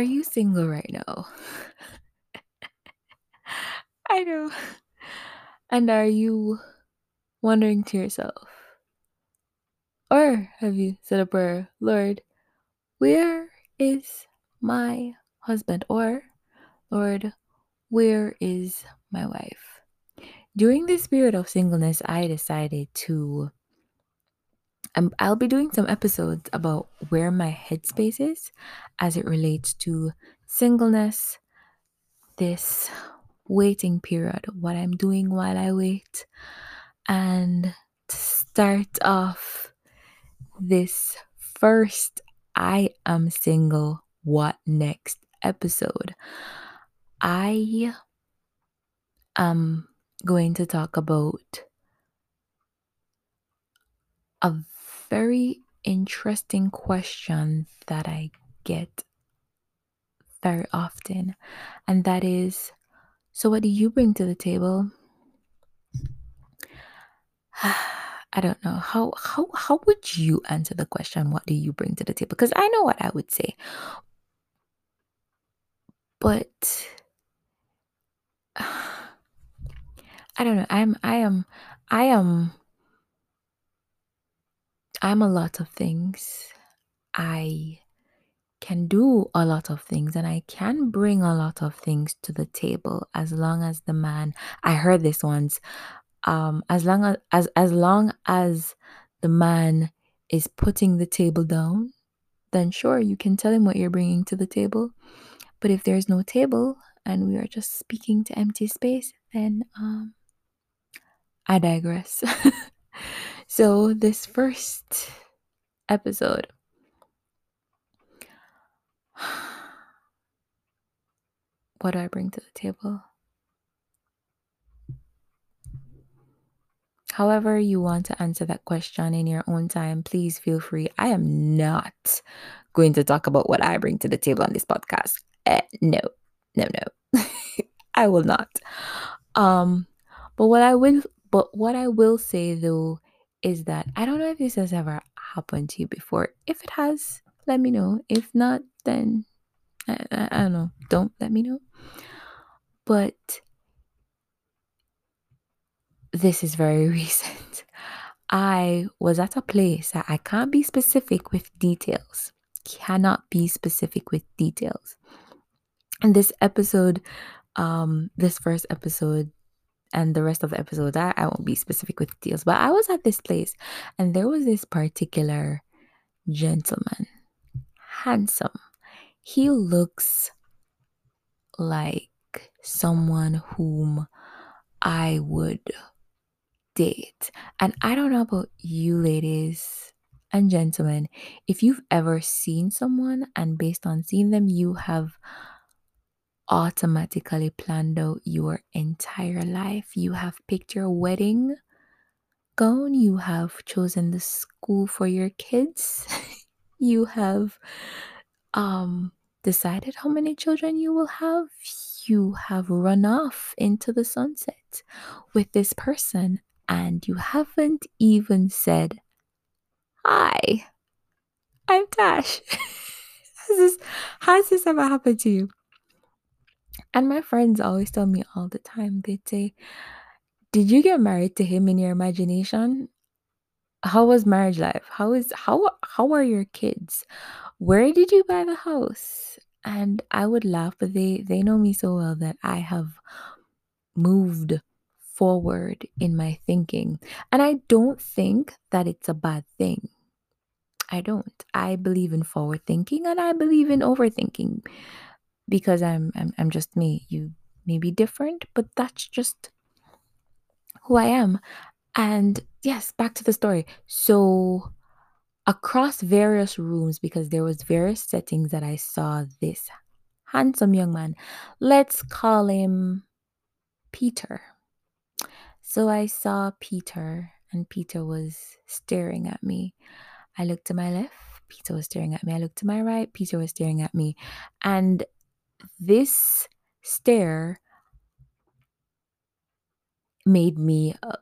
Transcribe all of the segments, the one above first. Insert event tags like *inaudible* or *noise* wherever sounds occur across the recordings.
Are you single right now? *laughs* I know. And are you wondering to yourself? Or have you said a prayer, Lord, where is my husband? Or, Lord, where is my wife? During this period of singleness, I decided to. Um, I'll be doing some episodes about where my headspace is as it relates to singleness, this waiting period, what I'm doing while I wait, and to start off this first I am single, what next episode. I am going to talk about a very interesting question that I get very often, and that is so, what do you bring to the table? *sighs* I don't know. How how how would you answer the question what do you bring to the table? Because I know what I would say. But *sighs* I don't know. I'm I am I am I'm a lot of things. I can do a lot of things and I can bring a lot of things to the table as long as the man I heard this once um as long as as, as long as the man is putting the table down then sure you can tell him what you're bringing to the table but if there's no table and we are just speaking to empty space then um I digress *laughs* So, this first episode, *sighs* what do I bring to the table? However, you want to answer that question in your own time, please feel free. I am not going to talk about what I bring to the table on this podcast. Uh, no, no, no. *laughs* I will not. Um, but what I will, but what I will say though is that I don't know if this has ever happened to you before. If it has, let me know. If not, then I, I, I don't know. Don't let me know. But this is very *laughs* recent. I was at a place that I can't be specific with details, cannot be specific with details. And this episode, um, this first episode and the rest of the episode I, I won't be specific with details but i was at this place and there was this particular gentleman handsome. He looks like someone whom i would date. And i don't know about you ladies and gentlemen if you've ever seen someone and based on seeing them you have automatically planned out your entire life. You have picked your wedding gown, you have chosen the school for your kids, *laughs* you have um decided how many children you will have. You have run off into the sunset with this person and you haven't even said, Hi, I'm Tash. *laughs* has, this, has this ever happened to you? And my friends always tell me all the time, they'd say, Did you get married to him in your imagination? How was marriage life? How is how how are your kids? Where did you buy the house? And I would laugh, but they they know me so well that I have moved forward in my thinking. And I don't think that it's a bad thing. I don't. I believe in forward thinking and I believe in overthinking because I'm, I'm I'm just me. You may be different, but that's just who I am. And yes, back to the story. So across various rooms because there was various settings that I saw this handsome young man. Let's call him Peter. So I saw Peter and Peter was staring at me. I looked to my left, Peter was staring at me. I looked to my right, Peter was staring at me. And this stare made me a,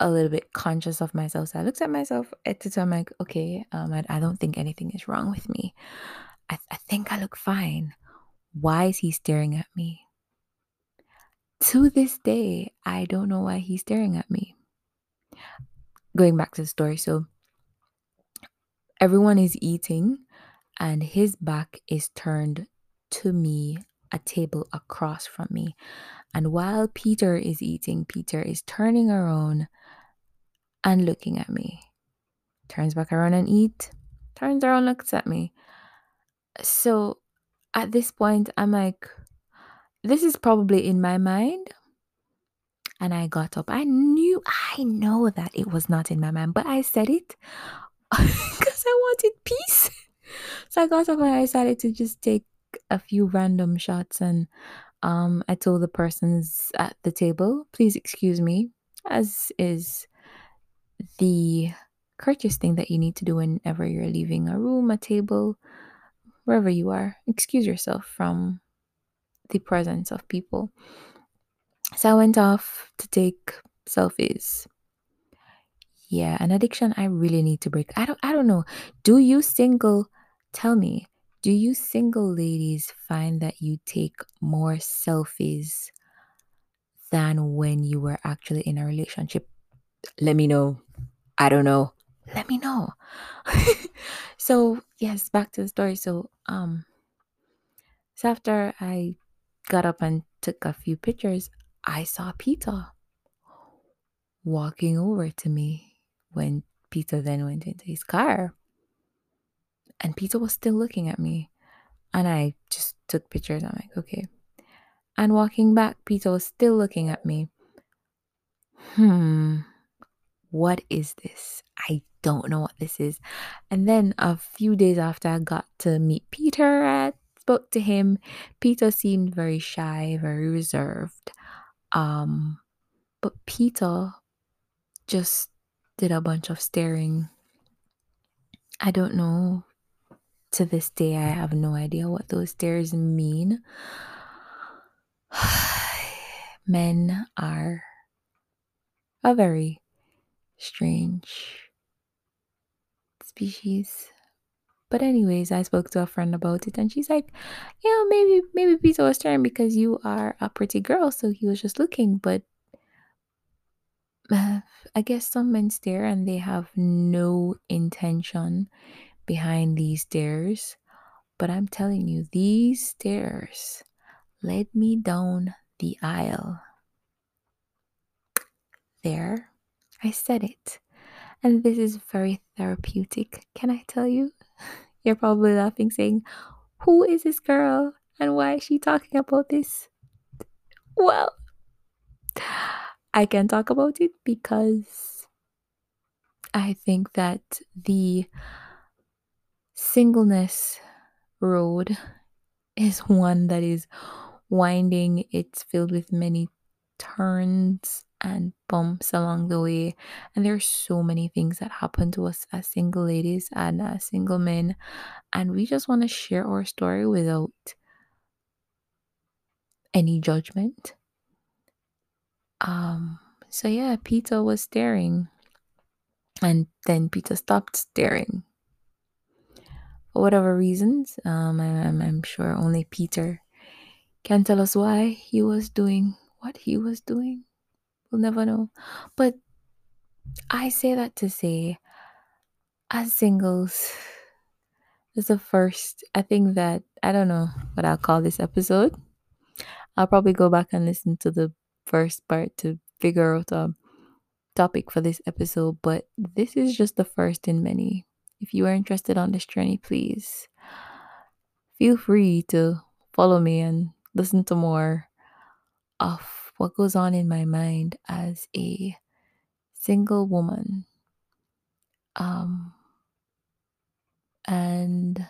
a, little bit conscious of myself. So I looked at myself at the time, like, okay, um, I, I don't think anything is wrong with me. I, I think I look fine. Why is he staring at me? To this day, I don't know why he's staring at me. Going back to the story, so everyone is eating, and his back is turned to me, a table across from me. And while Peter is eating, Peter is turning around and looking at me. Turns back around and eat, turns around, looks at me. So at this point, I'm like, this is probably in my mind. And I got up. I knew, I know that it was not in my mind, but I said it *laughs* because I wanted peace. *laughs* So I got up and I decided to just take a few random shots and um, I told the persons at the table, please excuse me, as is the courteous thing that you need to do whenever you're leaving a room, a table, wherever you are. Excuse yourself from the presence of people. So I went off to take selfies. Yeah, an addiction I really need to break. I don't I don't know. Do you single tell me, do you single ladies find that you take more selfies than when you were actually in a relationship? Let me know. I don't know. Let me know. *laughs* so, yes, back to the story. So, um so after I got up and took a few pictures, I saw Peter walking over to me when Peter then went into his car. And Peter was still looking at me. And I just took pictures. I'm like, okay. And walking back, Peter was still looking at me. Hmm, what is this? I don't know what this is. And then a few days after I got to meet Peter, I spoke to him. Peter seemed very shy, very reserved. Um, but Peter just did a bunch of staring. I don't know. To this day, I have no idea what those stares mean. *sighs* Men are a very strange species. But anyways, I spoke to a friend about it and she's like, Yeah, maybe maybe Peter was staring because you are a pretty girl, so he was just looking, but uh, *sighs* I guess some men stare and they have no intention behind these stares. But I'm telling you, these stares led me down the aisle. There, I said it. And this is very therapeutic, can I tell you? *laughs* You're probably laughing, saying, Who is this girl? And why is she talking about this? Well, I can talk about it because I think that the singleness road is one that is winding, it's filled with many turns and bumps along the way. And there are so many things that happen to us as single ladies and as single men. And we just want to share our story without any judgment. Um, so yeah, Peter was staring. And then Peter stopped staring. Whatever reasons, um, I'm, I'm sure only Peter can tell us why he was doing what he was doing. We'll never know. But I say that to say, as singles, this is the first, I think that, I don't know what I'll call this episode. I'll probably go back and listen to the first part to figure out a topic for this episode, but this is just the first in many. If you are interested on this journey, please feel free to follow me and listen to more of what goes on in my mind as a single woman. Um, and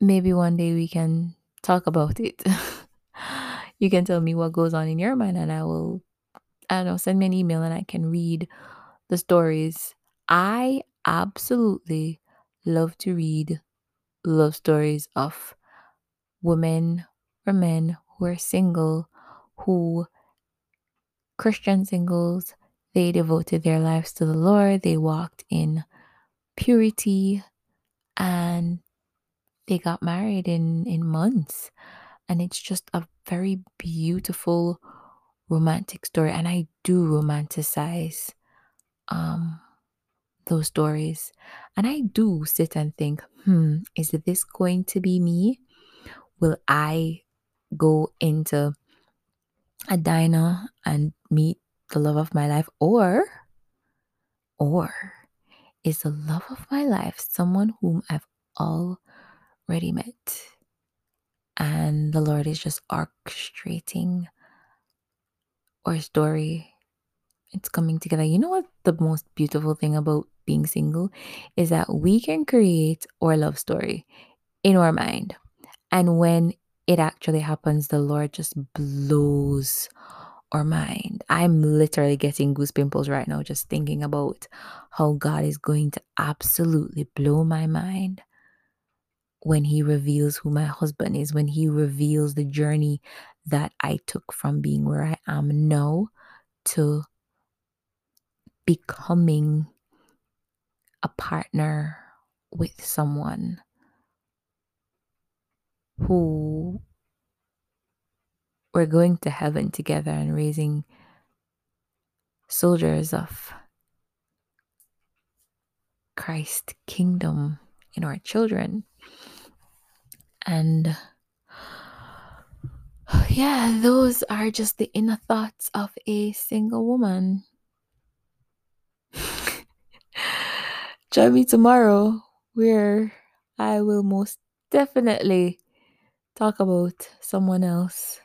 maybe one day we can talk about it. *laughs* you can tell me what goes on in your mind, and I will, I don't know, send me an email and I can read the stories. I absolutely love to read love stories of women or men who are single, who Christian singles, they devoted their lives to the Lord, they walked in purity, and they got married in in months. And it's just a very beautiful romantic story and i do romanticize um those stories and i do sit and think hmm is this going to be me? Will i go into a diner and meet the love of my life or or is the love of my life someone whom i've already met and the lord is just orchestrating our story it's coming together you know what the most beautiful thing about being single is that we can create our love story in our mind and when it actually happens the lord just blows our mind. I'm literally getting goose pimples right now just thinking about how God is going to absolutely blow my mind when He reveals who my husband is, when He reveals the journey that I took from being where I am now to becoming a partner with someone who we're going to heaven together and raising soldiers of Christ's kingdom in our children. And yeah, those are just the inner thoughts of a single woman. Join me tomorrow where I will most definitely talk about someone else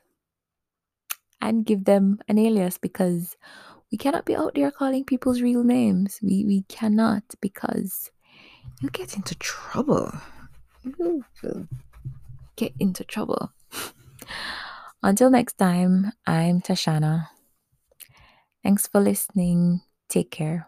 and give them an alias because we cannot be out there calling people's real names. We we cannot because you get into trouble. You get into trouble. *laughs* Until next time, I'm Tashana. Thanks for listening. Take care.